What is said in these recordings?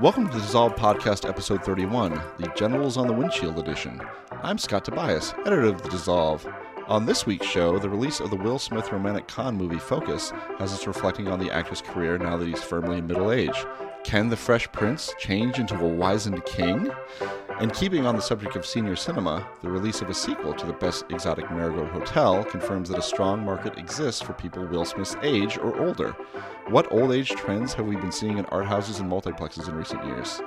Welcome to the Dissolve Podcast, episode 31, the Genitals on the Windshield edition. I'm Scott Tobias, editor of The Dissolve. On this week's show, the release of the Will Smith romantic con movie Focus has us reflecting on the actor's career now that he's firmly in middle age. Can the Fresh Prince change into a wizened king? And keeping on the subject of senior cinema, the release of a sequel to the Best Exotic Marigold Hotel confirms that a strong market exists for people Will Smith's age or older. What old age trends have we been seeing in art houses and multiplexes in recent years?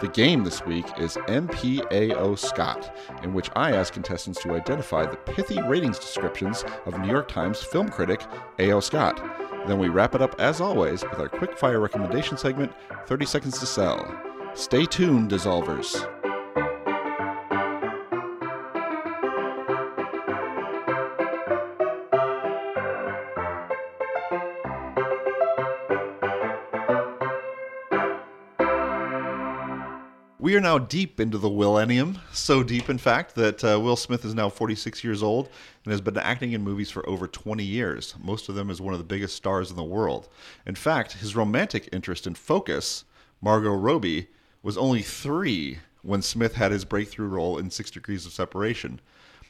The game this week is MPAO Scott, in which I ask contestants to identify the pithy ratings descriptions of New York Times film critic A.O. Scott. Then we wrap it up, as always, with our quick fire recommendation segment 30 Seconds to Sell. Stay tuned, Dissolvers. We are now deep into the millennium, so deep, in fact, that uh, Will Smith is now 46 years old and has been acting in movies for over 20 years, most of them as one of the biggest stars in the world. In fact, his romantic interest in Focus, Margot Robbie, was only three when Smith had his breakthrough role in Six Degrees of Separation.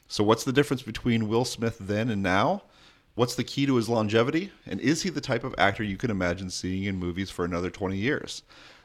So, what's the difference between Will Smith then and now? What's the key to his longevity? And is he the type of actor you can imagine seeing in movies for another 20 years?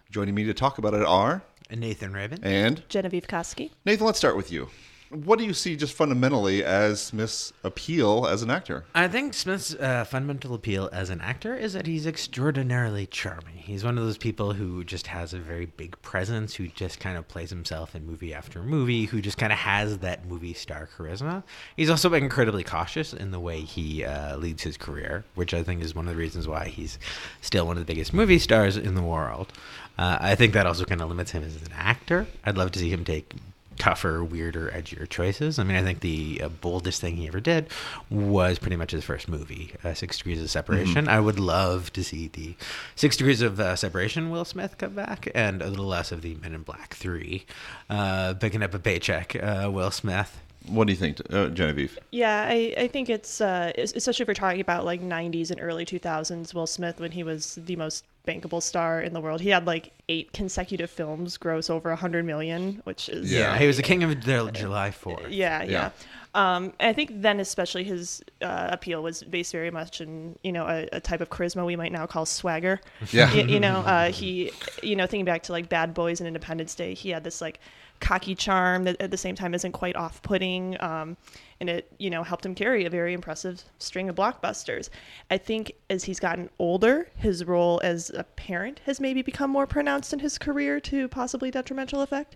Joining me to talk about it are Nathan Rabin. and Genevieve Koski. Nathan, let's start with you. What do you see just fundamentally as Smith's appeal as an actor? I think Smith's uh, fundamental appeal as an actor is that he's extraordinarily charming. He's one of those people who just has a very big presence, who just kind of plays himself in movie after movie, who just kind of has that movie star charisma. He's also incredibly cautious in the way he uh, leads his career, which I think is one of the reasons why he's still one of the biggest movie stars in the world. Uh, I think that also kind of limits him as an actor. I'd love to see him take tougher, weirder, edgier choices. I mean, I think the uh, boldest thing he ever did was pretty much his first movie, uh, Six Degrees of Separation. I would love to see the Six Degrees of uh, Separation Will Smith come back, and a little less of the Men in Black Three, uh, picking up a paycheck. Uh, Will Smith. What do you think, uh, Genevieve? Yeah, I, I think it's uh, especially if we're talking about like 90s and early 2000s Will Smith when he was the most bankable star in the world. He had like eight consecutive films gross over 100 million, which is Yeah. he was the king of the July Fourth. yeah, Yeah. yeah. Um, I think then especially his uh, appeal was based very much in you know a, a type of charisma we might now call swagger. Yeah. Y- you know uh, he you know thinking back to like Bad Boys and Independence Day, he had this like cocky charm that at the same time isn't quite off-putting. Um, and it you know helped him carry a very impressive string of blockbusters. I think as he's gotten older, his role as a parent has maybe become more pronounced in his career to possibly detrimental effect,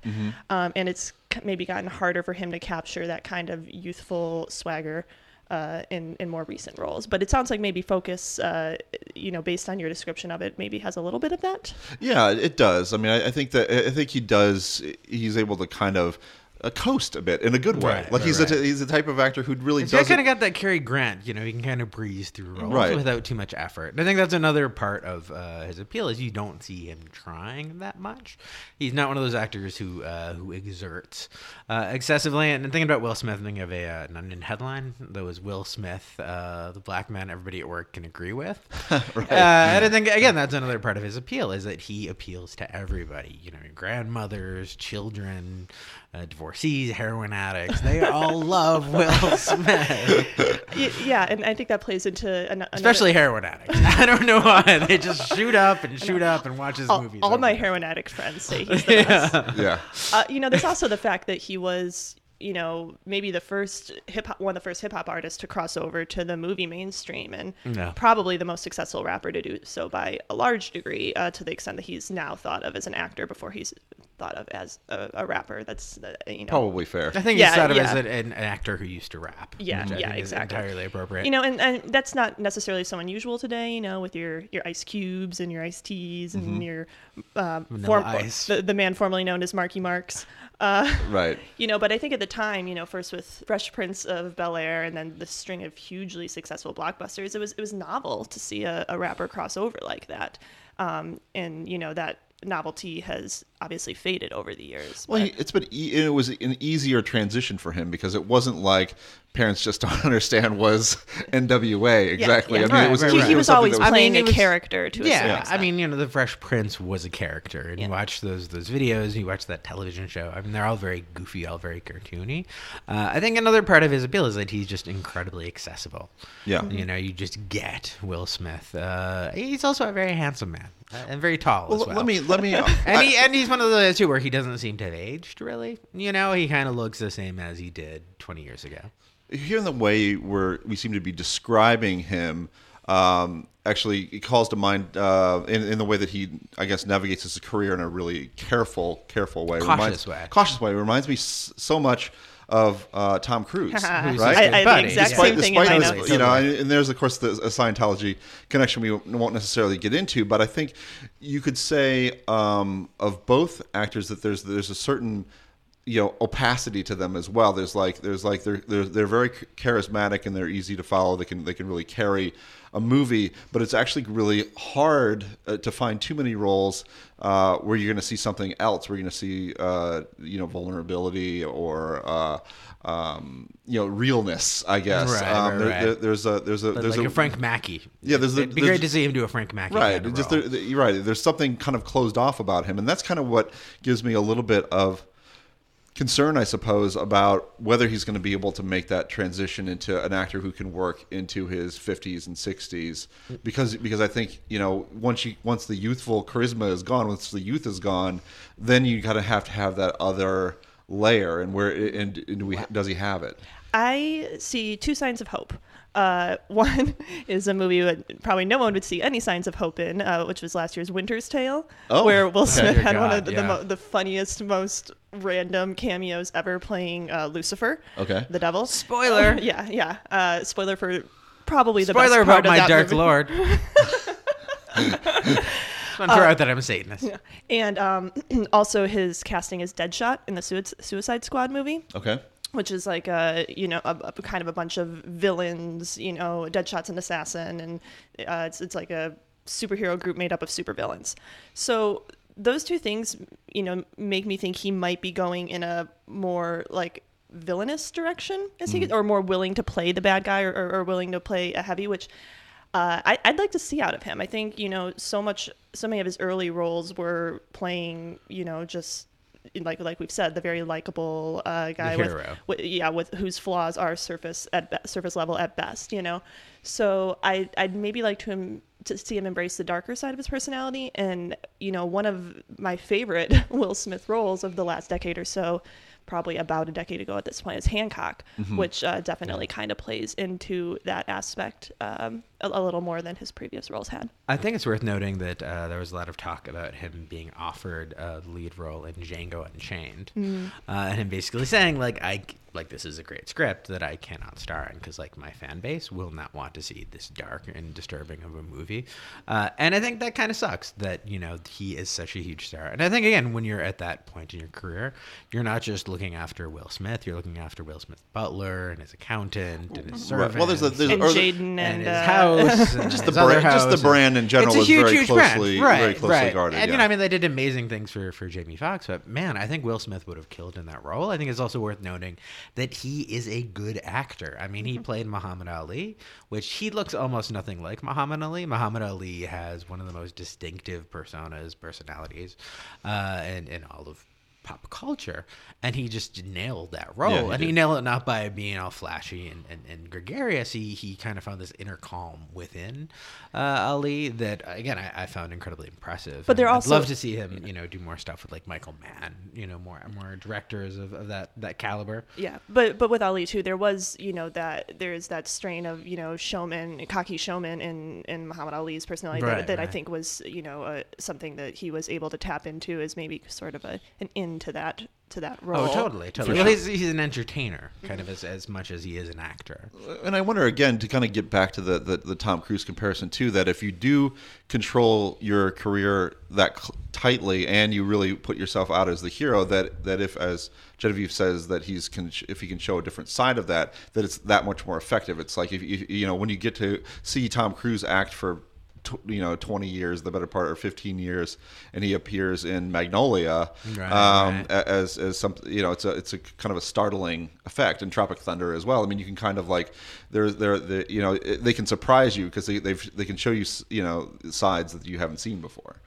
um, and it's maybe gotten harder for him to capture that kind of youthful swagger. Uh, in in more recent roles, but it sounds like maybe Focus, uh, you know, based on your description of it, maybe has a little bit of that. Yeah, it does. I mean, I, I think that I think he does. He's able to kind of uh, coast a bit in a good way. Right, like right, he's right. a he's the type of actor who really He's does. kind of got that Cary Grant, you know, he can kind of breeze through roles without too much effort. And I think that's another part of uh, his appeal is you don't see him trying that much. He's not one of those actors who uh, who exerts uh, excessively. And thinking about Will Smith, thinking of a uh, an Onion headline that was Will Smith, uh, the black man everybody at work can agree with. Right. Uh, and I think again that's another part of his appeal is that he appeals to everybody. You know, grandmothers, children, uh, divorcees, heroin addicts. They all love Will Smith, yeah, and I think that plays into an- another. especially heroin addicts. I don't know why they just shoot up and shoot up and watch his all, movies. all my and heroin addict friends say he's the best. yeah, uh, you know, there's also the fact that he was, you know, maybe the first hip hop, one of the first hip hop artists to cross over to the movie mainstream, and Yeah. probably the most successful rapper to do so by a large degree, uh, to the extent that he's now thought of as an actor before he's thought of as a, a rapper. That's uh, you know, probably fair. I think Yeah, he's thought of yeah. as an, an actor who used to rap. Yeah, which I yeah, think is exactly. entirely appropriate. you know, and, and that's not necessarily so unusual today. You know, with your your ice cubes and your iced teas and your um, Vanilla Ice. the, the man formerly known as Marky Marks. Uh, right. you know, but I think at the time, you know, first with Fresh Prince of Bel Air and then the string of hugely successful blockbusters, it was it was novel to see a, a rapper cross over like that. Um, and you know that novelty has obviously faded over the years. Well, but- it's been e- it was an easier transition for him because it wasn't like parents just don't understand was NWA exactly. yeah. I mean, it Right, was, right, it he, was, right. he it was always that was- I mean, playing a was- character to a certain Yeah, I mean, you know, the Fresh Prince was a character, and you watch those those videos, you watch that television show. I mean, they're all very goofy, all very cartoony. Uh, I think another part of his appeal is that he's just incredibly accessible. Yeah. you know, you just get Will Smith. Uh, he's also a very handsome man uh, and very tall Well, as well. let me let me. and he and he's one of those too where he doesn't seem to have aged really. You know, he kind of looks the same as he did 20 years ago. Hearing the way where we seem to be describing him um, actually it calls to mind uh, in, in the way that he i guess navigates his career in a really careful careful way Cautious way. cautious way reminds me s- so much of uh, tom cruise right his I, I, the buddy, exact yeah. same thing in my those- notes. you know, and, and there's of course the a Scientology connection we won't necessarily get into, but I think you could say um, of both actors that there's there's a certain you know opacity to them as well. There's like there's like they're they're they're very charismatic and they're easy to follow. They can they can really carry a movie, but it's actually really hard uh, to find too many roles uh, where you're going to see something else. Where you're going to see uh, you know vulnerability or uh, um, you know realness. I guess Right, um, right, there, right. there- there's a there's a But there's like a, a Frank Mackey. Yeah, there's the- It'd be there's- great to see him do a Frank Mackey. right kind of just there, you're right there's something kind of closed off about him and that's kind of what gives me a little bit of concern i suppose about whether he's going to be able to make that transition into an actor who can work into his 50s and 60s because because i think you know once you once the youthful charisma is gone once the youth is gone then you kind of have to have that other layer and where and, and do we, does he have it I see two signs of hope. Uh, one is a movie that probably no one would see any signs of hope in, uh, which was last year's Winter's Tale, Oh. where Will Smith Dear had one of the, yeah. the, mo- the funniest, most random cameos ever playing uh, Lucifer, okay the devil. Spoiler. Uh, yeah, yeah. Uh, spoiler for probably the Spoiler best part about my that Dark movie. Lord. I'm throw out that I'm a Satanist. And um, also his casting as Deadshot in the Sui- Suicide Squad movie. okay which is like a you know a, a kind of a bunch of villains you know deadshot's an assassin and uh, it's, it's like a superhero group made up of supervillains so those two things you know make me think he might be going in a more like villainous direction as he or more willing to play the bad guy or, or, or willing to play a heavy which uh, I, I'd like to see out of him. I think you know so much. So many of his early roles were playing, you know, just like like we've said, the very likable uh, guy with, with yeah, with whose flaws are surface at be- surface level at best. You know, so I I'd maybe like to him to see him embrace the darker side of his personality. And you know, one of my favorite Will Smith roles of the last decade or so. Probably about a decade ago at this point is Hancock, which uh, definitely kind of plays into that aspect um, a, a little more than his previous roles had. I think it's worth noting that uh, there was a lot of talk about him being offered a lead role in Django Unchained, Mm-hmm. uh, and him basically saying like I like this is a great script that I cannot star in because like my fan base will not want to see this dark and disturbing of a movie, uh, and I think that kind of sucks that you know he is such a huge star, and I think again when you're at that point in your career, you're not just looking after Will Smith, you're looking after Will Smith's butler and his accountant and his Right. servants. Well, there's a- there's And or the- Jaden and and, his uh, house, and Just his the other brand- just the brand in general it's a was huge, very huge closely- brand. very closely right. guarded, And you know, I mean, they did amazing things for for Jamie Foxx, but man, I think Will Smith would have killed in that role. I think it's also worth noting that he is a good actor. I mean, he played Muhammad Ali, which he looks almost nothing like Muhammad Ali. Muhammad Ali has one of the most distinctive personas, personalities, uh, and in all of pop culture and he just nailed that role. Yeah, he and he nailed it not by being all flashy and, and, and gregarious. He he kind of found this inner calm within uh, ali that again I, I found incredibly impressive. But they're And I'd also- love to see him you know do more stuff with like michael mann you know more more directors of, of that that caliber. Yeah, but but with Ali too, there was you know that there's that strain of you know showman, cocky showman in in Muhammad Ali's personality Right, that, that I think was you know uh, something that he was able to tap into as maybe sort of a an in to that to that oh, role. oh totally totally. For well he's, he's an entertainer kind of as, as much as he is an actor. And I wonder again to kind of get back to the, the, the Tom Cruise comparison too that if you do control your career that cl- tightly and you really put yourself out as the hero that that if as Genevieve says that he's can if he can show a different side of that that it's that much more effective. It's like if you you know when you get to see Tom Cruise act for t- you know 20 years, the better part or 15 years, and he appears in Magnolia Right, um, right. as as some you know it's a it's a kind of a startling effect in Tropic Thunder as well. I mean, you can kind of like there's there the you know they can surprise you because they they've, they can show you you know sides that you haven't seen before.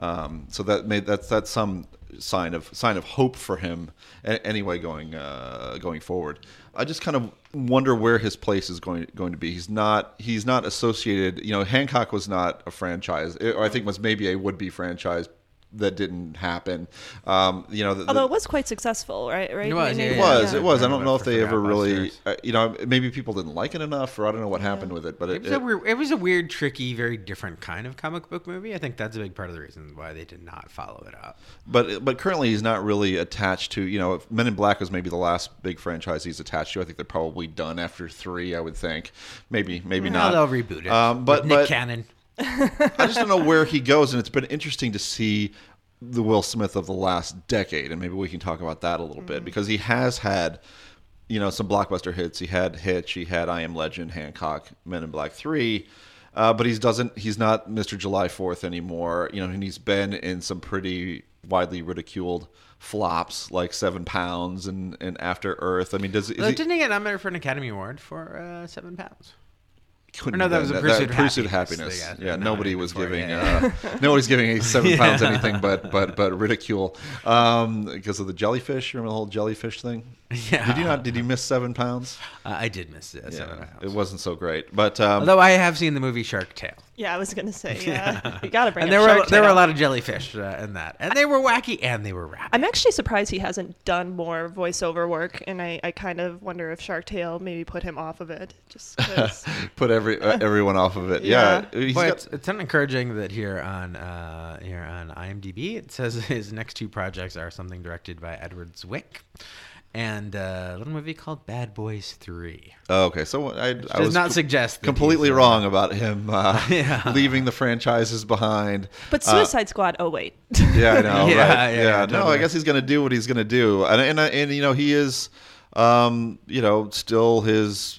Um, so that made that's that's some sign of sign of hope for him anyway going uh, going forward. I just kind of wonder where his place is going going to be. He's not he's not associated. You know, Hancock was not a franchise, I think was maybe a would be franchise that didn't happen. Um, you know, the, Although it was quite successful, right? Right. It was, yeah, it yeah. was. It was. I don't know if they ever really, uh, you know, maybe people didn't like it enough, or I don't know what happened with it. But It it, was, a it- weird, it was a weird, tricky, very different kind of comic book movie. I think that's a big part of the reason why they did not follow it up. but but currently he's not really attached to. You know, if Men in Black was maybe the last big franchise he's attached to. I think they're probably done after three. I would think. Maybe maybe Well, not. they'll reboot it. Um, but with Nick but Cannon. I just don't know where he goes, and it's been interesting to see the Will Smith of the last decade, and maybe we can talk about that a little bit because he has had, you know, some blockbuster hits. He had Hitch, he had I Am Legend, Hancock, Men in Black Three, uh, but he's doesn't. He's not Mr. July Fourth anymore. You know, and he's been in some pretty widely ridiculed flops like Seven Pounds and, and After Earth. I mean, does is Although, he, didn't he get nominated for an Academy Award for uh, Seven Pounds? Couldn't Or no, that was a that- Pursuit that of Pursuit of Happiness happiness. Yeah, nobody was giving yeah, uh, nobody's giving a seven pounds Yeah. anything but but but ridicule um, because of the jellyfish. Remember the whole jellyfish thing? Yeah. Did you not? Did you miss seven pounds? Uh, I did miss it. Seven Yeah, Pounds. it wasn't so great. But um, Although I have seen the movie Shark Tale. Yeah, I was gonna say. Yeah, you gotta bring. and up there were Shark there were a Tale. lot of jellyfish uh, in that, and they were wacky and they were rapid. I'm actually surprised he hasn't done more voiceover work, and I, I kind of wonder if Shark Tale maybe put him off of it, just 'cause- put every uh, everyone off of it. Yeah, Yeah. he's But got- it's, it's encouraging that here on uh, here on IMDb it says his next two projects are something directed by Edward Zwick and uh, a little movie called Bad Boys Three. oh, okay. So I, I Does was not com- suggest that completely he's, uh, wrong about him uh, Yeah. leaving the franchises behind. but Uh, Suicide Squad. Oh wait, Yeah, I know. Yeah, right. yeah, Yeah, yeah, no, I guess he's gonna do what he's gonna do, and and and you know he is, um, you know, still his,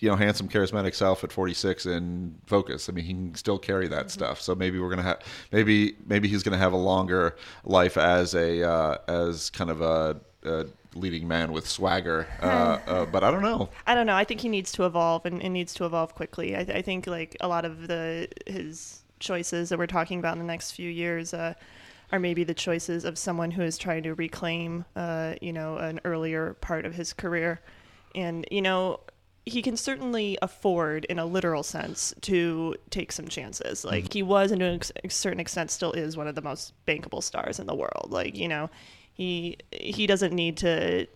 you know, handsome, charismatic self at 46 in Focus. I mean, he can still carry that Mm-hmm. stuff. So maybe we're gonna have, maybe maybe he's gonna have a longer life as a uh, as kind of a. a leading man with swagger uh, uh, but i don't know I don't know. I think he needs to evolve, and, and needs to evolve quickly. I, I think like a lot of the his choices that we're talking about in the next few years uh, are maybe the choices of someone who is trying to reclaim, uh, you know, an earlier part of his career, and you know. He can certainly afford, in a literal sense, to take some chances. Like he was, and to a certain extent, still is one of the most bankable stars in the world. Like you know, he he doesn't need to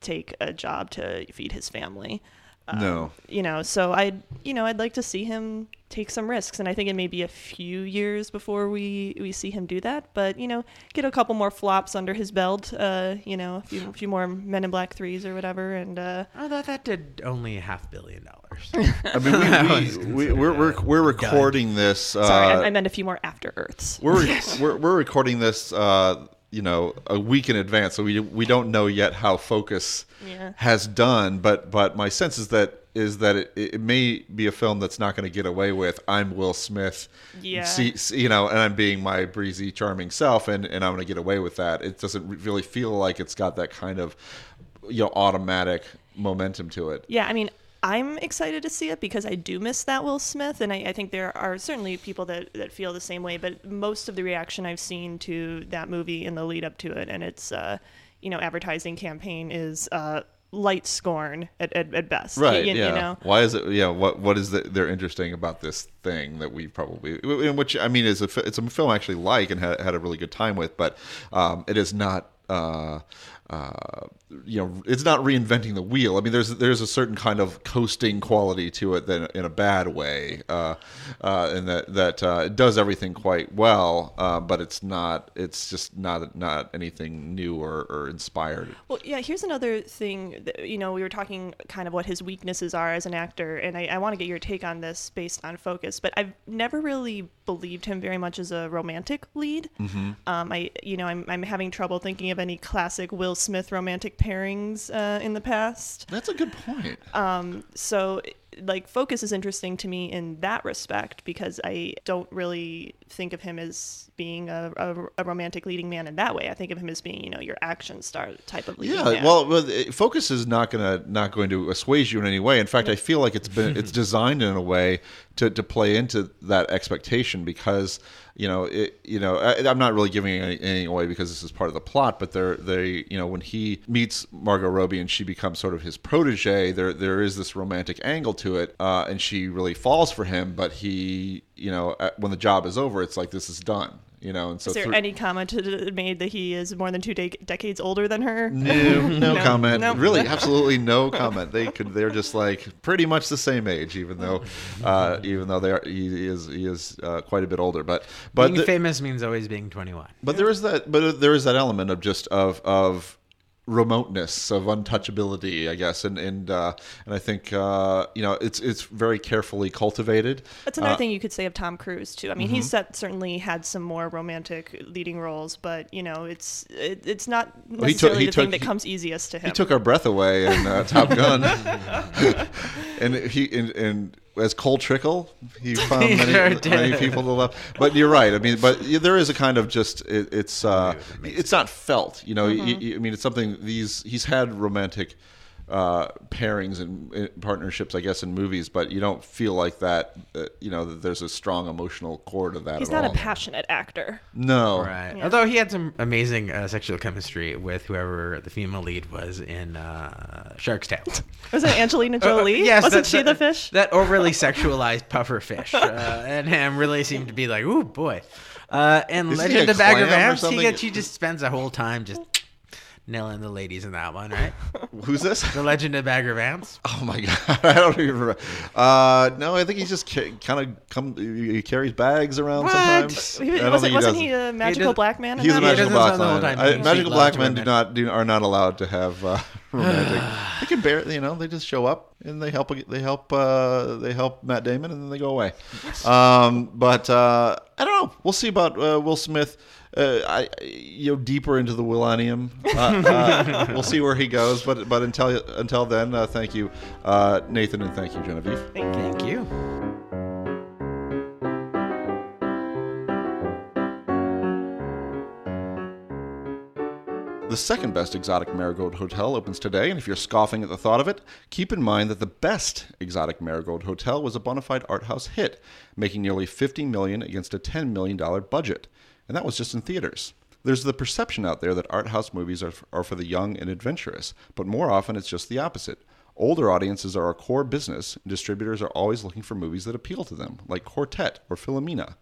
take a job to feed his family. Um, No. You know, so I'd you know, I'd like to see him take some risks and I think it may be a few years before we we see him do that, but you know, get a couple more flops under his belt, uh, you know, a few, a few more Men in Black 3s or whatever and uh Oh, that that did only a half billion dollars. i mean we, we, we we're, we're we're recording this uh, sorry, I, I meant a few more After Earths. we're, we're we're recording this uh you know a week in advance so we we don't know yet how focus Yeah. has done but but my sense is that is that it, it may be a film that's not going to get away with I'm Will Smith Yeah. see, see- you know and I'm being my breezy charming self and and I'm going to get away with that it doesn't really feel like it's got that kind of you know automatic momentum to it Yeah, I mean, I'm excited to see it because I do miss that Will Smith, and I, I think there are certainly people that, that feel the same way. But most of the reaction I've seen to that movie in the lead up to it, and its uh, you know advertising campaign is uh, light scorn at, at, at best. Right y- yeah You know, why is it yeah what what is that they're interesting about this thing that we probably in which i mean is a it's a film I actually like and had, had a really good time with but um it is not uh uh, you know, it's not reinventing the wheel. I mean, there's there's a certain kind of coasting quality to it, that in a bad way, uh, uh, and that that uh, it does everything quite well, uh, but it's not. It's just not not anything new or, or inspired. Well, yeah, here's another thing. That, you know, we were talking kind of what his weaknesses are as an actor, and I, I want to get your take on this based on Focus. But I've never really believed him very much as a romantic lead. Mm-hmm. Um, I, you know, I'm, I'm having trouble thinking of any classic Will Smith romantic pairings uh, in the past. That's a good point. Um, so like Focus is interesting to me in that respect because I don't really think of him as being a, a, a romantic leading man in that way. I think of him as being, you know, your action star type of leading Yeah, man. well, well, Focus is not gonna not going to assuage you in any way. In fact, I feel like it's been it's designed in a way to, to play into that expectation because you know it you know I, I'm not really giving any, anything away because this is part of the plot, but they're they you know when he meets Margot Robbie and she becomes sort of his protege, there there is this romantic angle to it, uh, and she really falls for him, but he you know at, when the job is over, it's like this is done. You know, and so is there through- any comment made that he is more than two de- decades older than her? No, no, No, comment. no. Really, absolutely no comment. They could. They're just like pretty much the same age, even though, uh, even though they are. He is. He is uh, quite a bit older. But but Being the- famous means always being 21. but there is that. But there is that element of just of of remoteness of untouchability i guess and and uh and i think uh you know it's it's very carefully cultivated That's another Uh, thing you could say of Tom Cruise too. I mean, he's set, certainly had some more romantic leading roles, but you know, it's it, it's not he took- necessarily he the thing that he- comes easiest to him. He took our breath away in uh, Top Gun, and he and, and as Cole Trickle, he found many, sure many people to love. But you're right. I mean, but there is a kind of just it, it's uh, it's not felt. You know, Mm-hmm. y- y- I mean, it's something these he's had romantic uh, pairings and uh, partnerships, I guess, in movies, but you don't feel like that. Uh, you know, that there's a strong emotional core to that. he's at not all. a passionate actor. No, Right. Yeah. Although he had some amazing uh, sexual chemistry with whoever the female lead was in uh, Shark's Tale. Was it Angelina Jolie? Uh, yes, Wasn't that- she that- the fish? That overly sexualized puffer fish, uh, and him really seemed to be like, "Ooh boy." Uh, and Isn't he Legend of Bagger clam or Vance, he gets he just spends the whole time just nailing the ladies in that one, right? who's this? The Legend of Bagger Vance. Oh my god, I don't even remember. Uh, no, I think he's just ca- kind of come. He carries bags around What? sometimes. He, I wasn't wasn't he he a magical does- black man? He's a that? He magical black spend the whole man. I- magical black men do not do are not allowed to have uh, romantic. they can bear, you know, they just show up and they help. They help. Uh, they help Matt Damon and then they go away. Um, but uh, I don't know. We'll see about uh, Will Smith. Uh, I, you know, deeper into the Millennium. Uh, uh, we'll see where he goes. But but until until then, uh, thank you, uh, Nathan, and thank you, Genevieve. Thank you. Thank you. The second best exotic marigold hotel opens today, and if you're scoffing at the thought of it, keep in mind that the best exotic marigold hotel was a bona fide art house hit, making nearly 50 million against a 10 million dollar budget, and that was just in theaters. There's the perception out there that art house movies are, are for the young and adventurous, but more often it's just the opposite. Older audiences are our core business, and distributors are always looking for movies that appeal to them, like Quartet or Philomena.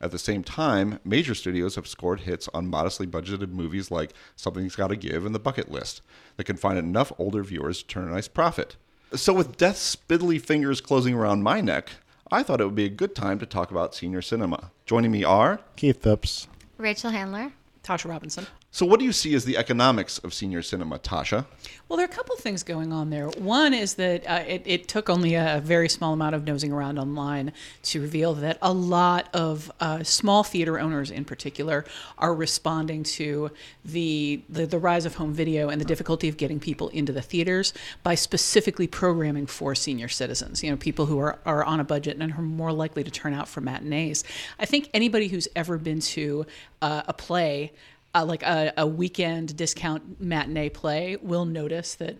At the same time, major studios have scored hits on modestly budgeted movies like Something's Gotta Give and The Bucket List that can find enough older viewers to turn a nice profit. So, with death's spindly fingers closing around my neck, I thought it would be a good time to talk about senior cinema. Joining me are. Keith Phipps. Rachel Handler. Tasha Robinson. So, what do you see as the economics of senior cinema, Tasha? Well, there are a couple things going on there. One is that uh, it, it took only a very small amount of nosing around online to reveal that a lot of uh, small theater owners, in particular, are responding to the, the the rise of home video and the difficulty of getting people into the theaters by specifically programming for senior citizens. You know, people who are, are on a budget and are more likely to turn out for matinees. I think anybody who's ever been to uh, a play uh, like a, a weekend discount matinee play will notice that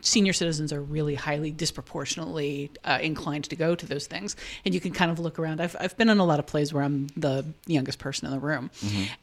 senior citizens are really highly disproportionately uh, inclined to go to those things. And you can kind of look around. I've, I've been in a lot of plays where i'm the youngest person in the room.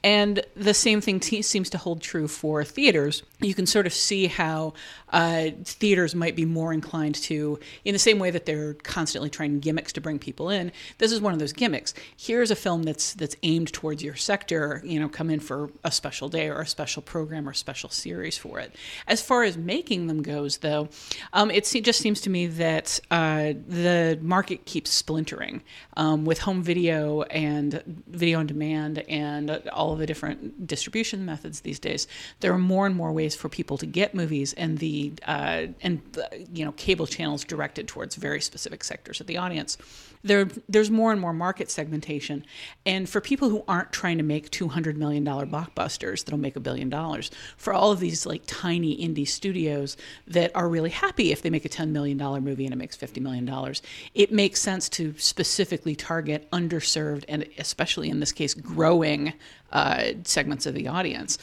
And the same thing te- seems to hold true for theaters. You can sort of see how uh, theaters might be more inclined to in the same way that they're constantly trying gimmicks to bring people in this is one of those gimmicks. Here's a film that's that's aimed towards your sector you know come in for a special day or a special program or special series for it. As far as making them goes though um, it just seems to me that uh, the market keeps splintering um, with home video and video on demand and all of the different distribution methods these days. There are more and more ways for people to get movies and the uh, and the, you know cable channels directed towards very specific sectors of the audience. There there's more and more market segmentation. And for people who aren't trying to make 200 million dollar blockbusters blockbusters that'll make a billion dollars. For all of these like tiny indie studios that are really happy if they make a $10 million movie and it makes $50 million, it makes sense to specifically target underserved and especially in this case, growing uh, segments of the audience.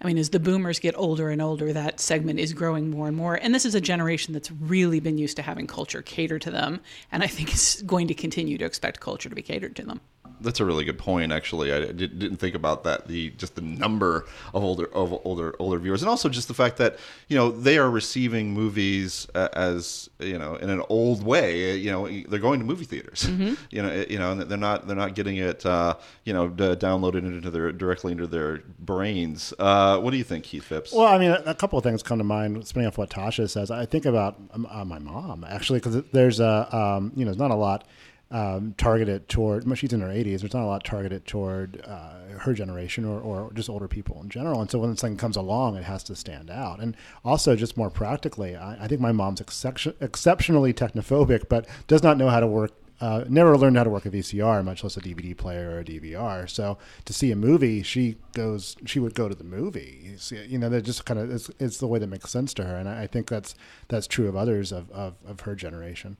I mean, as the boomers get older and older, that segment is growing more and more. And this is a generation that's really been used to having culture cater to them. And I think is going to continue to expect culture to be catered to them that's a really good point. Actually, I did, not think about that. The just the number of older of older older viewers, and also just the fact that you know they are receiving movies as you know in an old way. You know, they're going to movie theaters. Mm-hmm. You know, you know, and they're not they're not getting it uh, you know downloaded into their directly into their brains. Uh, what do you think, Keith Phipps? Well, I mean, a couple of things come to mind. Spinning off what Tasha says, I think about um, uh, my mom actually because there's a um, you know there's not a lot um, targeted toward, Well, she's in her 80s, there's not a lot targeted toward uh, her generation or, or just older people in general. And so when something comes along, it has to stand out. And also, just more practically, I, I think my mom's exception, exceptionally technophobic, but does not know how to work uh, never learned how to work a VCR, much less a DVD player or a DVR. So to see a movie, she goes, she would go to the movie. You know, that just kind of it's, it's the way that makes sense to her, and I, I think that's that's true of others of, of, of her generation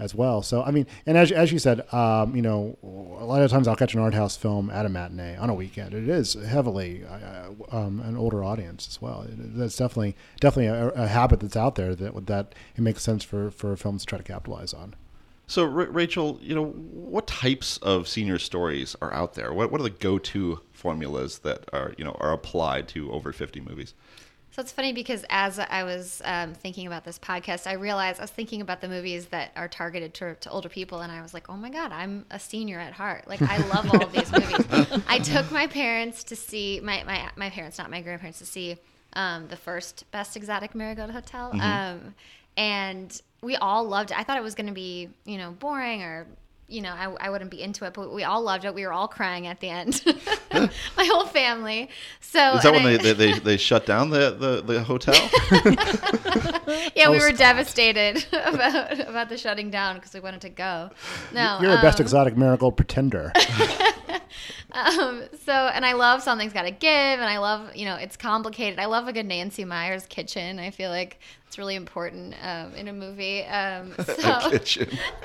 as well. So I mean, and as as you said, um, you know, a lot of times I'll catch an art house film at a matinee on a weekend. It is heavily uh, um, an older audience as well. That's definitely definitely a, a, habit that's out there that that it makes sense for for films to try to capitalize on. So, Rachel, you know, what types of senior stories are out there? What what are the go to formulas that are you know are applied to over fifty movies? So it's funny because as I was um, thinking about this podcast, I realized I was thinking about the movies that are targeted to, to, older people, and I was like, oh my God, I'm a senior at heart. Like, I love all of these movies. I took my parents to see, my, my, my parents, not my grandparents, to see um, the first Best Exotic Marigold Hotel. Mm-hmm. Um, and we all loved it. I thought it was going to be, you know, boring or you know, I, I wouldn't be into it, but we all loved it. We were all crying at the end, my whole family. So is that when I, they, they, they shut down the, the, the hotel? yeah, oh, we were devastated about about the shutting down because we wanted to go. No, you're um, a best exotic miracle pretender. um, so, and I love something's got to give, and I love you know it's complicated. I love a good Nancy Meyers kitchen. I feel like it's really important um, in a movie. Um, so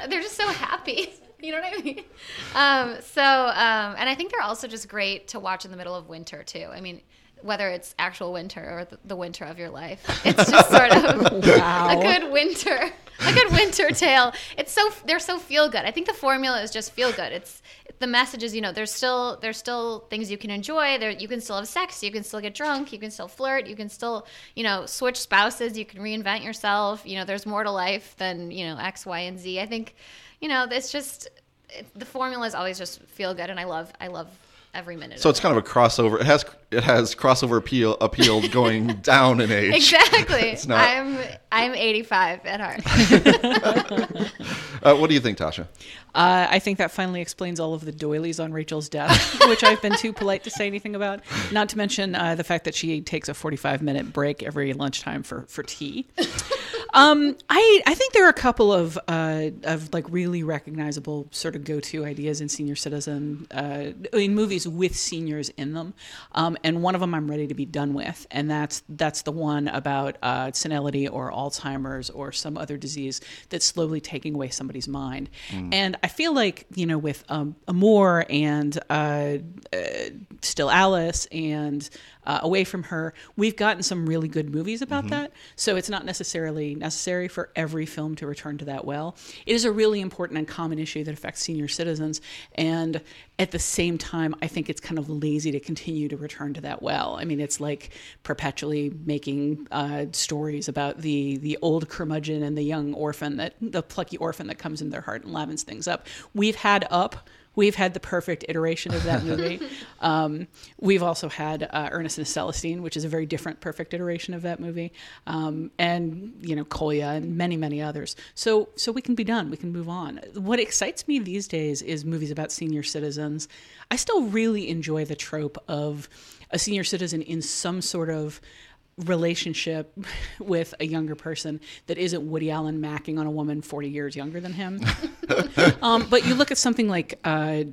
they're just so happy. You know what I mean? Um, so, um, and I think they're also just great to watch in the middle of winter too. I mean, whether it's actual winter or the, the winter of your life, it's just sort of wow. a good winter, a good winter tale. It's so they're so feel good. I think the formula is just feel good. It's the message is you know there's still there's still things you can enjoy. There you can still have sex, you can still get drunk, you can still flirt, you can still you know switch spouses, you can reinvent yourself. You know there's more to life than you know X, Y, and Z. I think you know, it's just it, the formulas always just feel good, and I love I love every minute. So it's it. kind of a crossover. It has it has crossover appeal appeal going down in age. Exactly. it's not. I'm I'm 85 at heart. uh, what do you think, Tasha? Uh, I think that finally explains all of the doilies on Rachel's death, which I've been too polite to say anything about. Not to mention uh, the fact that she takes a 45 minute break every lunchtime for, for tea. Um, I I think there are a couple of uh, of like really recognizable sort of go to ideas in senior citizen uh, in movies with seniors in them, um, and one of them I'm ready to be done with, and that's that's the one about uh, senility or Alzheimer's or some other disease that's slowly taking away somebody's mind, mm. and I feel like you know with um, Amour and uh, uh, Still Alice and uh, Away from Her, we've gotten some really good movies about mm-hmm. that. So it's not necessarily necessary for every film to return to that well. It is a really important and common issue that affects senior citizens, and at the same time, I think it's kind of lazy to continue to return to that well. I mean, it's like perpetually making uh, stories about the the old curmudgeon and the young orphan that the plucky orphan that comes in their heart and lavens things up. We've had up we've had the perfect iteration of that movie. um, we've also had uh, Ernest and Celestine, which is a very different perfect iteration of that movie, um, and you know Kolya and many many others. So so we can be done. We can move on. What excites me these days is movies about senior citizens. I still really enjoy the trope of a senior citizen in some sort of relationship with a younger person that isn't Woody Allen macking on a woman 40 years younger than him. um, but you look at something like uh,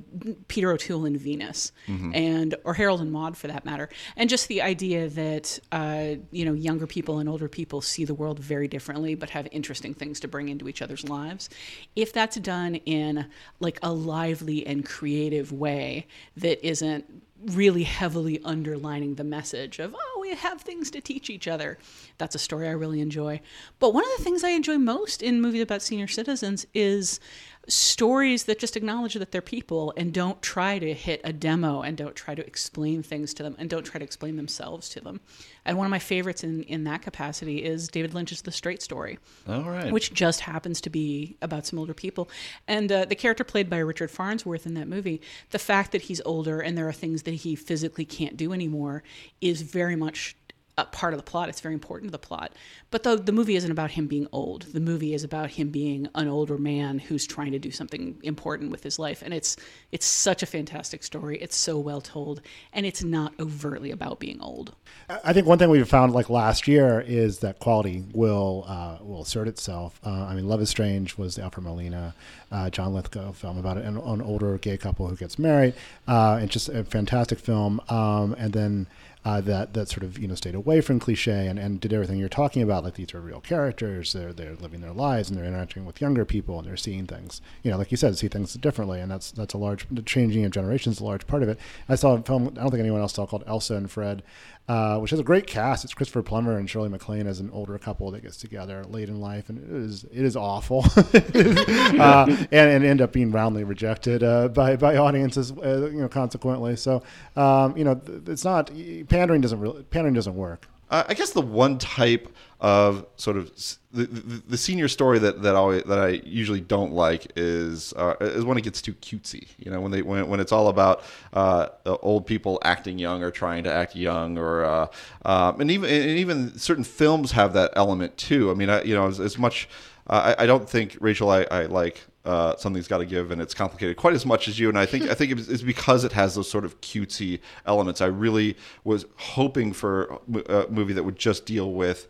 Peter O'Toole in Venus, and or Harold and Maude for that matter, and just the idea that uh, you know younger people and older people see the world very differently, but have interesting things to bring into each other's lives. If that's done in like a lively and creative way that isn't really heavily underlining the message of oh we have things to teach each other. That's a story i really enjoy. But one of the things i enjoy most in movies about senior citizens is stories that just acknowledge that they're people and don't try to hit a demo and don't try to explain things to them and don't try to explain themselves to them and one of my favorites in, in that capacity is david lynch's the straight story All right. which just happens to be about some older people. And uh, the character played by Richard Farnsworth in that movie, the fact that he's older and there are things that he physically can't do anymore is very much a part of the plot. It's very important to the plot. But the, the movie isn't about him being old. The movie is about him being an older man who's trying to do something important with his life. And it's it's such a fantastic story. It's so well told, and it's not overtly about being old. I think one thing we've found like last year is that quality will uh, will assert itself. Uh, I mean, Love is Strange was the Alfred Molina, uh, John Lithgow film about an, an older gay couple who gets married. Uh, it's just a fantastic film. Um, and then uh, that that sort of you know stayed away from cliche and, and did everything you're talking about. Like these are real characters. They're they're living their lives and they're interacting with younger people and they're seeing things. You know, like you said, see things differently, and that's that's a large the changing of generations. is A large part of it. I saw a film. I don't think anyone else saw called Elsa and Fred. Uh, which has a great cast. It's Christopher Plummer and Shirley MacLaine as an older couple that gets together late in life, and it is it is awful, uh, and, and end up being roundly rejected uh, by by audiences, uh, you know, consequently. So, um, you know, it's not pandering doesn't really pandering doesn't work. Uh, I guess the one type of sort of the, the, the senior story that that I that I usually don't like is uh, is when it gets too cutesy. You know, when they when when it's all about uh, old people acting young or trying to act young, or uh, um, and even and even certain films have that element too. I mean, I, you know, as, as much. Uh, I, I don't think Rachel. I, I like uh, something's got to give, and it's complicated quite as much as you. And I think I think it's, because it has those sort of cutesy elements. I really was hoping for a movie that would just deal with,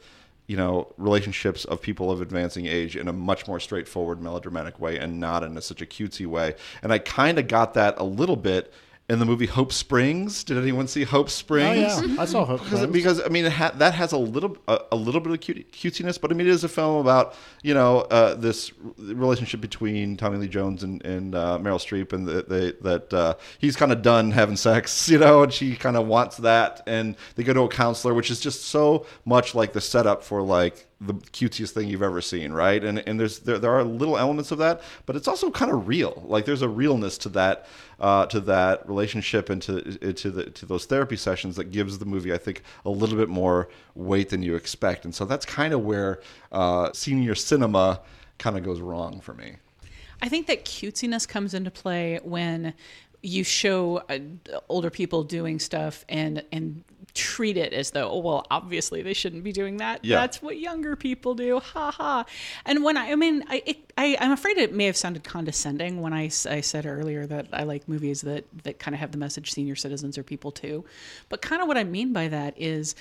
you know, relationships of people of advancing age in a much more straightforward, melodramatic way, and not in a, such a cutesy way. And I kind of got that a little bit in the movie Hope Springs. Did anyone see Hope Springs? Oh Springs? yeah, I saw Hope because, Springs. because I mean it ha- that has a little a, a little bit of cute, cutesiness, but I mean it is a film about you know uh, this relationship between Tommy Lee Jones and, and uh, Meryl Streep, and that they, that uh, he's kind of done having sex, you know, and she kind of wants that, and they go to a counselor, which is just so much like the setup for like the cutesiest thing you've ever seen, right? And and there's there, there are little elements of that, but it's also kind of real. Like there's a realness to that uh, to that relationship and to to the to those therapy sessions that gives the movie, I think, a little bit more weight than you expect. And so that's kind of where uh, senior cinema kind of goes wrong for me. I think that cutesiness comes into play when you show uh, older people doing stuff and and treat it as though, oh well, obviously they shouldn't be doing that. Yeah. That's what younger people do. Ha ha. And when I, I mean, I, it, I, I'm afraid it may have sounded condescending when I, I said earlier that I like movies that that kind of have the message senior citizens are people too. But kind of what I mean by that is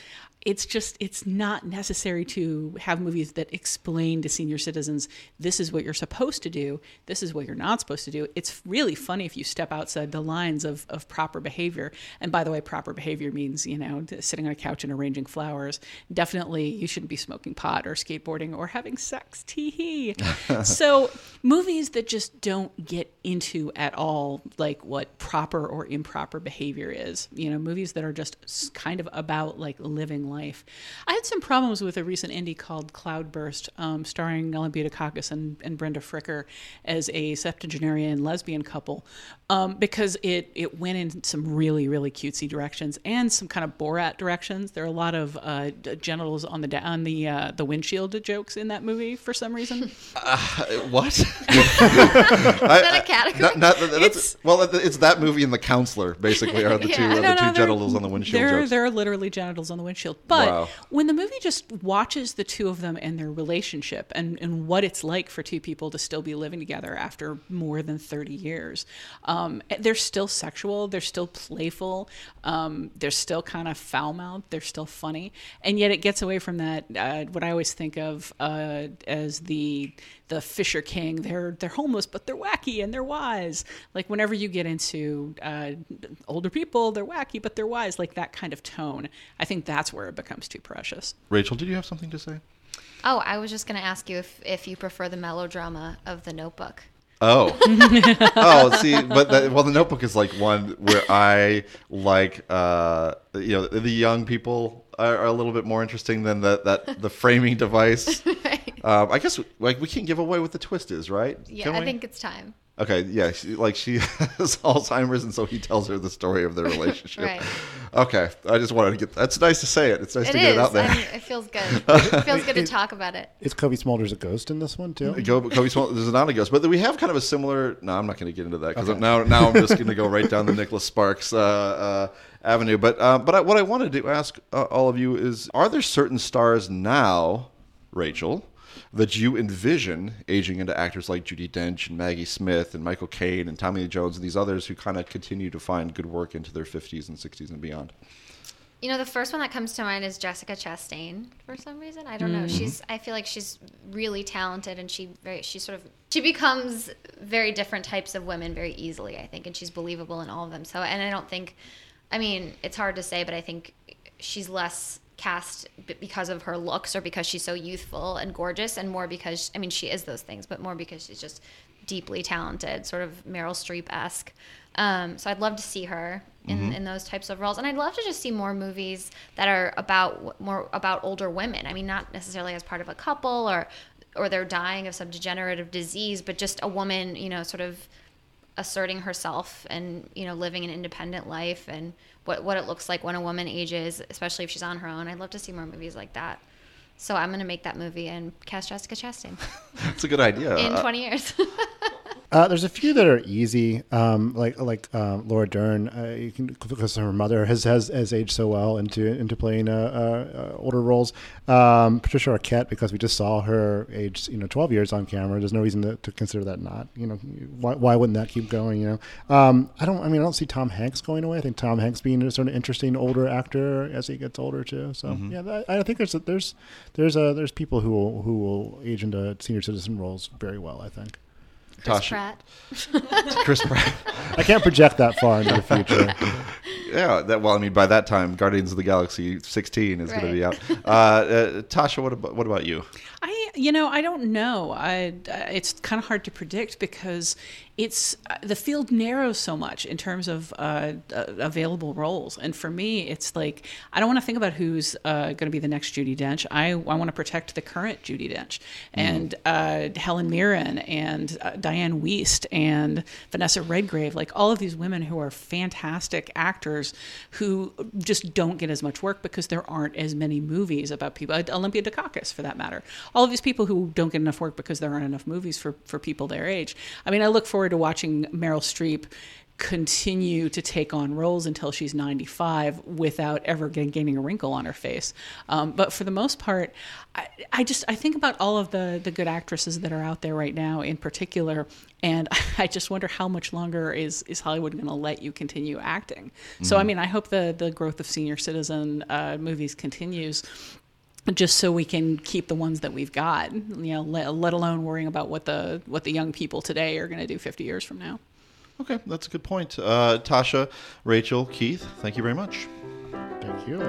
it's just it's not necessary to have movies that explain to senior citizens this is what you're supposed to do this is what you're not supposed to do. It's really funny if you step outside the lines of, of proper behavior. And by the way proper behavior means you know sitting on a couch and arranging flowers. Definitely you shouldn't be smoking pot or skateboarding or having sex. Tee hee so movies that just don't get into at all like what proper or improper behavior is you know movies that are just kind of about like living life. I had some problems with a recent indie called cloudburst um, starring Ellen dukakis and, and brenda fricker as a septuagenarian lesbian couple um, because it, it went in some really really cutesy directions and some kind of borat directions there are a lot of uh, genitals on the da- on the uh, the windshield jokes in that movie for some reason What? Is that a category? Not, not, that's, well, it's that movie and The Counselor, basically, are the Yeah. two, I are the No, two no, genitals on the windshield there, jokes. There are literally genitals on the windshield. But Wow. when the movie just watches the two of them and their relationship and, and what it's like for two people to still be living together after more than 30 years, um, they're still sexual, they're still playful, um, they're still kind of foul mouthed. They're still funny, and yet it gets away from that. Uh, what I always think of uh, as the the Fisher King. They're they're homeless, but they're wacky and they're wise. Like whenever you get into uh, older people, they're wacky, but they're wise. Like that kind of tone. I think that's where it becomes too precious. Rachel, did you have something to say? Oh, I was just going to ask you if, if you prefer the melodrama of The Notebook. Oh, oh, see, but that, well, the Notebook is like one where I like, uh, you know, the young people are, are a little bit more interesting than that that the framing device. Um, I guess like we can give away what the twist is, right? Yeah, Can I we? think it's time. Okay, yeah, she, like she has Alzheimer's, and so he tells her the story of their relationship. Right. Okay, I just wanted to get. That's nice to say it. It's nice It to get it out there. I mean, it feels good. It feels good to talk about it. Is Cobie Smulders a ghost in this one too? Go, Kobe Small, there's not a ghost, but we have kind of a similar. No, I'm not going to get into that because now, now I'm just going to go right down the Nicholas Sparks uh, uh, avenue. But, uh, but I, what I wanted to ask uh, all of you is: Are there certain stars now, Rachel, that you envision aging into actors like Judi Dench and Maggie Smith and Michael Caine and Tommy Lee Jones and these others who kind of continue to find good work into their 50s and 60s and beyond? You know, the first one that comes to mind is Jessica Chastain. For some reason, I don't know. Mm-hmm. She's. I feel like she's really talented, and she very. She sort of. She becomes very different types of women very easily. I think, and she's believable in all of them. So, and I don't think. I mean, it's hard to say, but I think she's less cast because of her looks or because she's so youthful and gorgeous, and more because I mean she is those things, but more because she's just deeply talented, sort of Meryl Streep esque. Um, so I'd love to see her in, in those types of roles, and I'd love to just see more movies that are about more about older women. I mean, not necessarily as part of a couple or or they're dying of some degenerative disease, but just a woman, you know, sort of asserting herself and you know living an independent life and what what it looks like when a woman ages, especially if she's on her own. I'd love to see more movies like that. So I'm gonna make that movie and cast Jessica Chastain That's a good idea. in Uh, 20 years. Uh, there's a few that are easy, um, like like uh, Laura Dern. Uh, you can because her mother has, has has aged so well into into playing uh, uh, older roles. Um, Patricia Arquette because we just saw her age, you know, 12 years on camera. There's no reason to, to consider that not. You know, why, why wouldn't that keep going? You know, um, I don't. I mean, I don't see Tom Hanks going away. I think Tom Hanks being a sort of interesting older actor as he gets older too. So yeah, I, I think there's a, there's there's a, there's people who will who will age into senior citizen roles very well. I think. Chris Tasha. Pratt. Chris Pratt. I can't project that far into the future. Yeah, that well, I mean, by that time, Guardians of the Galaxy 16 is going to be out. Uh, uh, Tasha, what about what about you? I, you know, I don't know. I, uh, it's kind of hard to predict because it's uh, the field narrows so much in terms of uh, uh, available roles. And for me, it's like I don't want to think about who's uh, going to be the next Judi Dench. I, I want to protect the current Judi Dench and uh, Helen Mirren and uh, Dianne Wiest and Vanessa Redgrave. Like all of these women who are fantastic actors who just don't get as much work because there aren't as many movies about people. Olympia Dukakis, for that matter. All of these people who don't get enough work because there aren't enough movies for, for people their age. I mean, I look forward to watching Meryl Streep continue to take on roles until she's 95 without ever getting, gaining a wrinkle on her face. Um, but for the most part, I, I just I think about all of the the good actresses that are out there right now in particular, and I just wonder how much longer is is Hollywood going to let you continue acting? So I mean, I hope the the growth of senior citizen uh, movies continues just so we can keep the ones that we've got you know let, let alone worrying about what the what the young people today are going to do 50 years from now Okay, that's a good point. Uh, Tasha, Rachel, Keith, thank you very much. Thank you.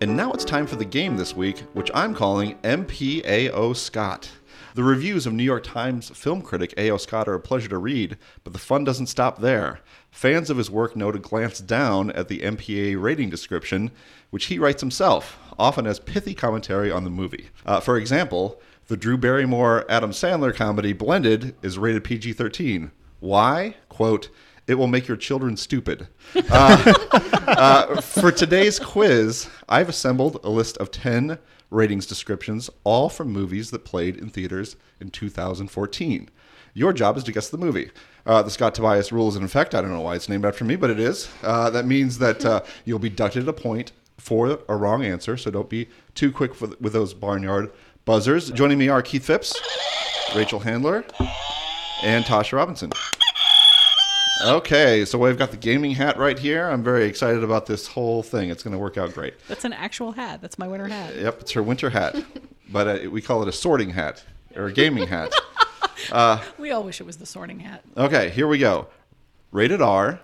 And now it's time for the game this week, which I'm calling MPAO Scott. The reviews of New York Times film critic A.O. Scott are a pleasure to read, but the fun doesn't stop there. Fans of his work know to glance down at the MPA rating description, which he writes himself, often as pithy commentary on the movie. Uh, for example, the Drew Barrymore Adam Sandler comedy Blended is rated PG 13. Why? Quote, it will make your children stupid. Uh, for today's quiz, I've assembled a list of 10 ratings descriptions, all from movies that played in theaters in 2014. Your job is to guess the movie. Uh, the Scott Tobias rule is in effect. I don't know why it's named after me, but it is. Uh, that means that uh, you'll be deducted a point for a wrong answer, so don't be too quick for, with those barnyard buzzers. Joining me are Keith Phipps, Rachel Handler, and Tasha Robinson. Okay, so we've got the gaming hat right here. I'm very excited about this whole thing. It's going to work out great. That's an actual hat. That's my winter hat. Yep, it's her winter hat, but uh, we call it a sorting hat or a gaming hat. We all wish it was the sorting hat. Okay, here we go. Rated R.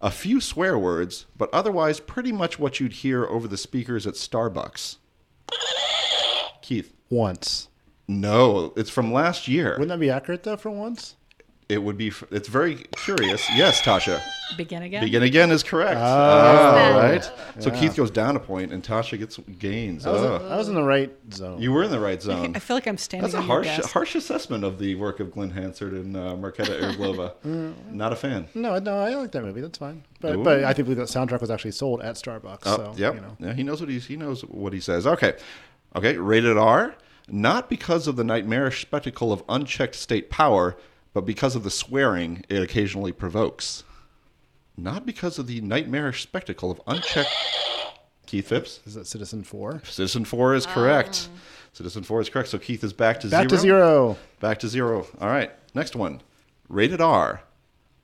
A few swear words, but otherwise pretty much what you'd hear over the speakers at Starbucks. Keith. Once. No, it's from last year. Wouldn't that be accurate though? For once. It would be. It's very curious. Yes, Tasha. Begin again. Begin again is correct. Ah. All right. So Keith goes down a point, and Tasha gets gains. I was, in, Oh. I was in the right zone. You were in the right zone. I feel like I'm standing That's a on your harsh, desk. harsh assessment of the work of Glen Hansard and uh, Marketa Irglova. Not a fan. no, no, I like that movie. That's fine. But Ooh. but I think that soundtrack was actually sold at Starbucks. Oh, so yep. you know. Yeah, he knows what he's, he knows what he says. Okay, okay. Rated R, not because of the nightmarish spectacle of unchecked state power, but because of the swearing it occasionally provokes. Not because of the nightmarish spectacle of unchecked. Keith Phipps. Is that Citizenfour? Citizen Four is correct. Ah. Citizenfour is correct. So Keith is back to Back zero. to zero. Back to zero. All right. Next one. Rated R.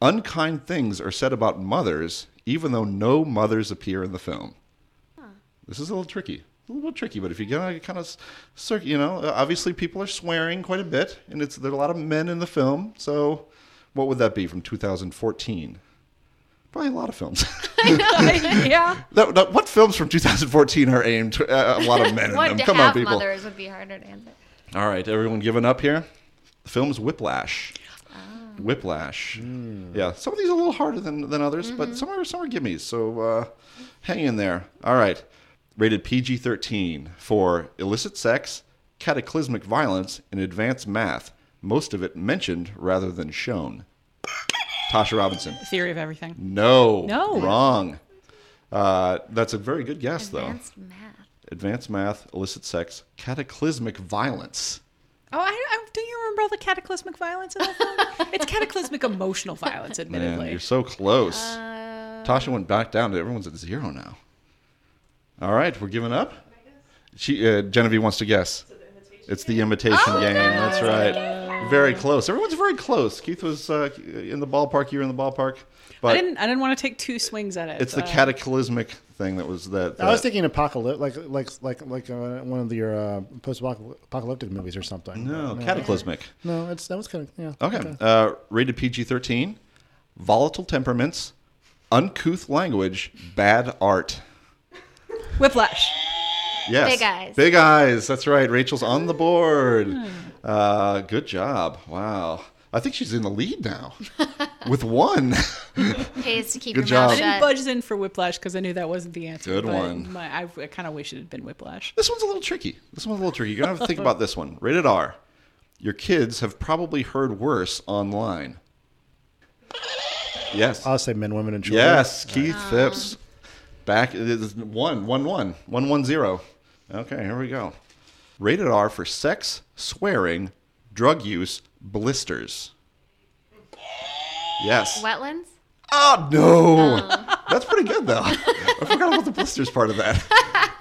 Unkind things are said about mothers, even though no mothers appear in the film. This is a little tricky. A little bit tricky, but if you're gonna kind of, cir- you know, uh, obviously people are swearing quite a bit, and it's there are a lot of men in the film. So, what would that be from 2014? Probably a lot of films. yeah. that, that- what films from 2014 are aimed to uh, a lot of men in What them? to Come on, people. mothers would be harder to answer. All right, everyone giving up here? The film's Whiplash. Ah. Whiplash. Yeah, some of these are a little harder than, than others, Mm-hmm. but some are some are gimmies. So uh, hang in there. All right, rated PG-13 for illicit sex, cataclysmic violence, and advanced math. Most of it mentioned rather than shown. Tasha Robinson. Theory of everything. No. No. Wrong. Uh, that's a very good guess, though. Advanced math. Advanced math, illicit sex, cataclysmic violence. Oh, I, I, do you remember all the cataclysmic violence in that film? it's cataclysmic emotional violence, Man, admittedly. you're so close. Uh, Tasha went back down to everyone's at zero now. All right, we're giving up. She uh, Genevieve wants to guess. It's the imitation Oh, game. no. That's right. Very close. Everyone's very close. Keith was uh, in the ballpark. You were in the ballpark. I didn't. I didn't want to take two swings at it. it's the Uh, cataclysmic thing that was that. I was thinking apocalypse, like like like like uh, one of your uh, post-apocalyptic movies or something. no, But cataclysmic. No, it's that was kind of yeah. Okay. Uh, rated PG 13. Volatile temperaments, uncouth language, bad art. Whiplash. Yes. Big eyes. Big eyes. That's right. Rachel's on the board. Hmm. Uh, good job. Wow. I think she's in the lead now with one. Pays to keep Good your job. mouth I didn't shut. budge in for Whiplash because I knew that wasn't the answer. Good but one. My, I, I kind of wish it had been Whiplash. this one's a little tricky. This one's a little tricky. You're going to have to think about this one. Rated R. Your kids have probably heard worse online. Yes. I'll say men, women, and children. Yes, Keith Phipps. Back it is one, one, one, one, one, zero. Okay, here we go. Rated R for sex, swearing, drug use, blisters. Yes. Wetlands? Oh no, oh. that's pretty good though. I forgot about the blisters part of that.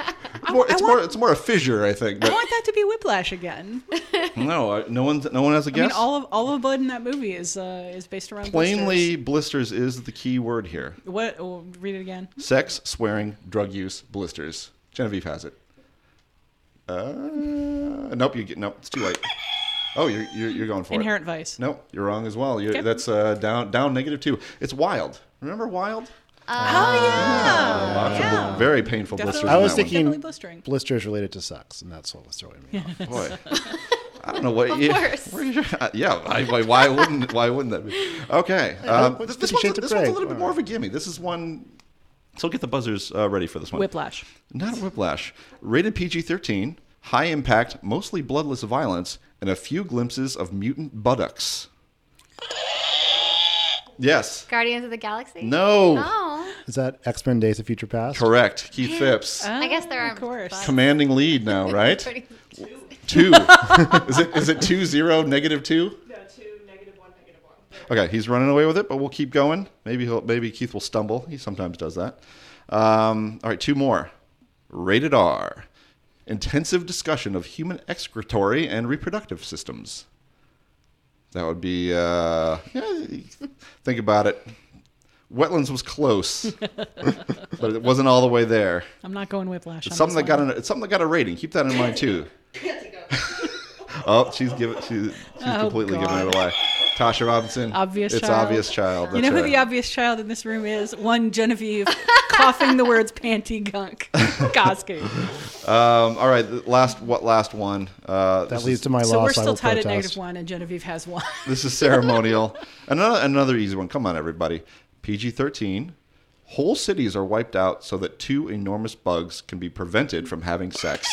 It's more, it's I more, it's more a fissure, I think. I But want that to be Whiplash again. no, no one's, no one has a I guess. I mean, all of all of blood in that movie is uh, is based around Plainly, blisters is the key word here. What? Oh, read it again. Sex, swearing, drug use, blisters. Genevieve has it. Uh, nope, you get nope. It's too late. Oh, you're you're, you're going for Inherent Vice. it. Nope, you're wrong as well. You're, Okay. That's uh, down down negative two. It's wild. Remember wild? Oh yeah. Lots of bl- very painful Definitely. blisters. I in was that thinking- Definitely blistering. Blisters related to sex, and that's what was throwing me off. Boy, I don't know what. Of you, course. where you- yeah, I, why, why wouldn't why wouldn't that be? Okay, um, what's this, this, Fifty one's, Shades a- of this one's a Grey? little bit more of a gimme. This is one. So get the buzzers uh, ready for this one. Whiplash. Not Whiplash. Rated PG 13, high impact, mostly bloodless violence, and a few glimpses of mutant buttocks. Yes. Guardians of the Galaxy? No. Oh. Is that X Men: Days of Future Past? Correct. Keith Phipps. I guess there aren't. Of course. Commanding lead now, right? Two. is it is it two zero negative two? No, two, negative one, negative one. Okay, he's running away with it, but we'll keep going. Maybe he'll maybe Keith will stumble. He sometimes does that. Um, all right, two more. Rated R. Intensive discussion of human excretory and reproductive systems. That would be. Uh, yeah, think about it. Wetlands was close, but it wasn't all the way there. I'm not going whiplash. It's on something that got an, it's something that got a rating. Keep that in mind too. oh, she's giving she's, she's Oh, completely giving it away. Tasha Robinson. Obvious It's child. obvious child. You know who right. the obvious child in this room is? One Genevieve coughing the words panty gunk. Koski. Um, all right, last what last one? Uh, That leads is, to my So we're still will tied at negative one, and Genevieve has one. this is ceremonial. another another easy one. Come on, everybody. PG thirteen. Whole cities are wiped out so that two enormous bugs can be prevented from having sex.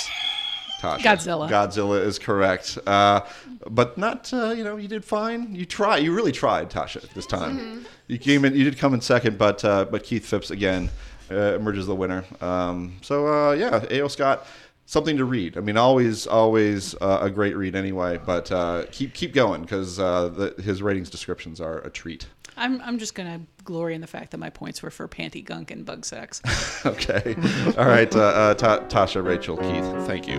Tasha. Godzilla. Godzilla is correct, uh, but not. Uh, you know, you did fine. You try. You really tried, Tasha. This time, you came in. You did come in second, but uh, but Keith Phipps again uh, emerges the winner. Um, so uh, yeah, A.O. Scott. Something to read. I mean, always, always uh, a great read anyway. But uh, keep keep going because uh, his ratings descriptions are a treat. I'm, I'm just to glory in the fact that my points were for panty gunk and bug sex. Okay. All right, uh, uh, Ta- Tasha, Rachel, Keith. Thank you.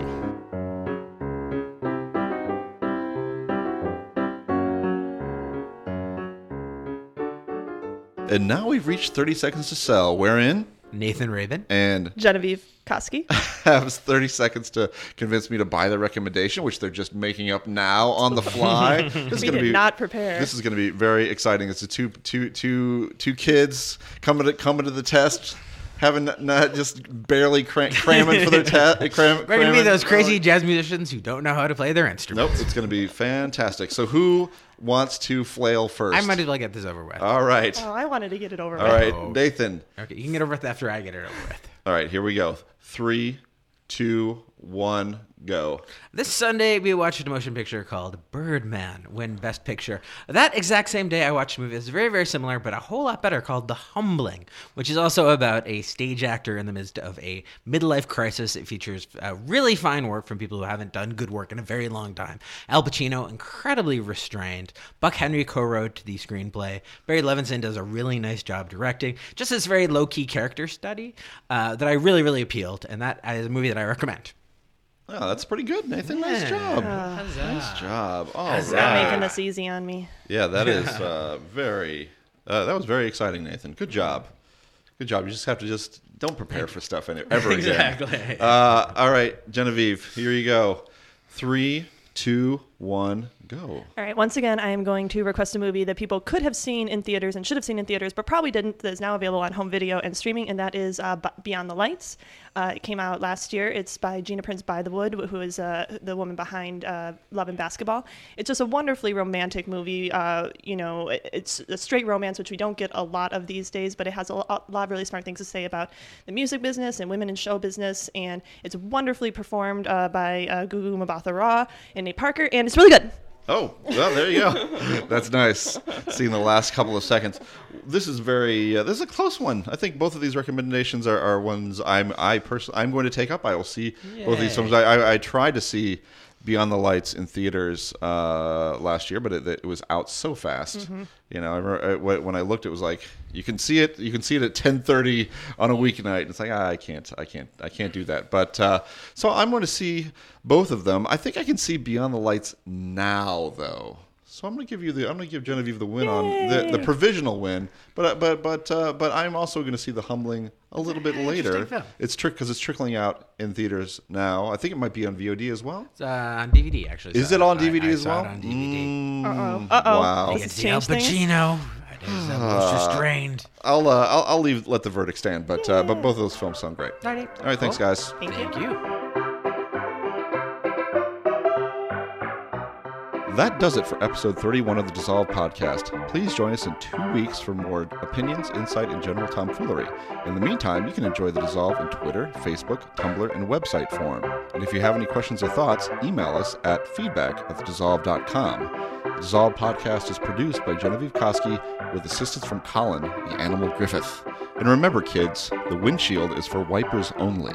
And now we've reached 30 seconds to sell, wherein Nathan Rabin. and Genevieve Koski. has 30 seconds to convince me to buy the recommendation, which they're just making up now on the fly. This is We gonna did be not prepare. This is going to be very exciting. It's a two, two, two, two kids coming to coming to the test, having not, not just barely cram, cramming for their test. Cram, We're gonna be those crazy jazz musicians who don't know how to play their instrument. Nope, it's going to be fantastic. So who wants to flail first? I might as well get this over with. All right, oh, I wanted to get it over all with. right, Oh. Nathan. okay, you can get it over with after I get it over with. All right, here we go. Three, two, one, go. This Sunday, we watched a motion picture called Birdman win Best Picture. That exact same day, I watched a movie that's very, very similar, but a whole lot better called The Humbling, which is also about a stage actor in the midst of a midlife crisis. It features uh, really fine work from people who haven't done good work in a very long time. Al Pacino, incredibly restrained. Buck Henry co wrote the screenplay. Barry Levinson does a really nice job directing. Just this very low key character study uh, that I really, really appealed, and that is a movie that I recommend. Oh, that's pretty good, Nathan. Nice job. Uh, Nice job. All Not right. making this easy on me. Yeah, that is uh, very. Uh, that was very exciting, Nathan. Good job. Good job. You just have to just don't prepare for stuff any, ever again. Exactly. Uh, all right, Genevieve. Here you go. Three, two, one, go. All right. Once again, I am going to request a movie that people could have seen in theaters and should have seen in theaters, but probably didn't. That is now available on home video and streaming, and that is uh, Beyond the Lights. Uh, it came out last year. It's by Gina Prince Bythewood, who is uh, the woman behind uh, Love and Basketball. It's just a wonderfully romantic movie. Uh, you know, it's a straight romance, which we don't get a lot of these days, but it has a lot of really smart things to say about the music business and women in show business, and it's wonderfully performed uh, by Gugu Mbatha-Raw and Nate Parker, and it's really good. Oh, well, there you go. That's nice. Seeing the last couple of seconds. This is very. Uh, this is a close one. I think both of these recommendations are, are ones I'm I personally I'm going to take up. I will see both of these films. I, I, I tried to see Beyond the Lights in theaters uh, last year, but it, it was out so fast. You know, I remember, uh, when I looked, it was like you can see it. You can see it at 10:30 on a weeknight. It's like ah, I can't, I can't, I can't do that. But uh, so I'm going to see both of them. I think I can see Beyond the Lights now, though. So I'm going to give you the I'm going to give Genevieve the win on the, the provisional win, but but but uh, but I'm also going to see the humbling a little bit later. film. It's trick because it's trickling out in theaters now. I think it might be on VOD as well. It's uh, on DVD, actually. Is so it on DVD I as saw well? it on DVD. Uh oh. Mm, Uh oh. Wow. I This can has see Al changed things. Pacino. It is uh, most restrained. I'll uh, I'll, I'll leave let the verdict stand, but uh, but both of those films sound great. Alrighty. All right, thanks guys. Thank, Thank you. you. That does it for episode 31 of the Dissolve podcast. Please join us in two weeks for more opinions, insight, and general tomfoolery. In the meantime, you can enjoy the Dissolve in Twitter, Facebook, Tumblr, and website form. And if you have any questions or thoughts, email us at feedback at thedissolve.com. The Dissolve podcast is produced by Genevieve Koski with assistance from Colin, the animal Griffith. And remember, kids, the windshield is for wipers only.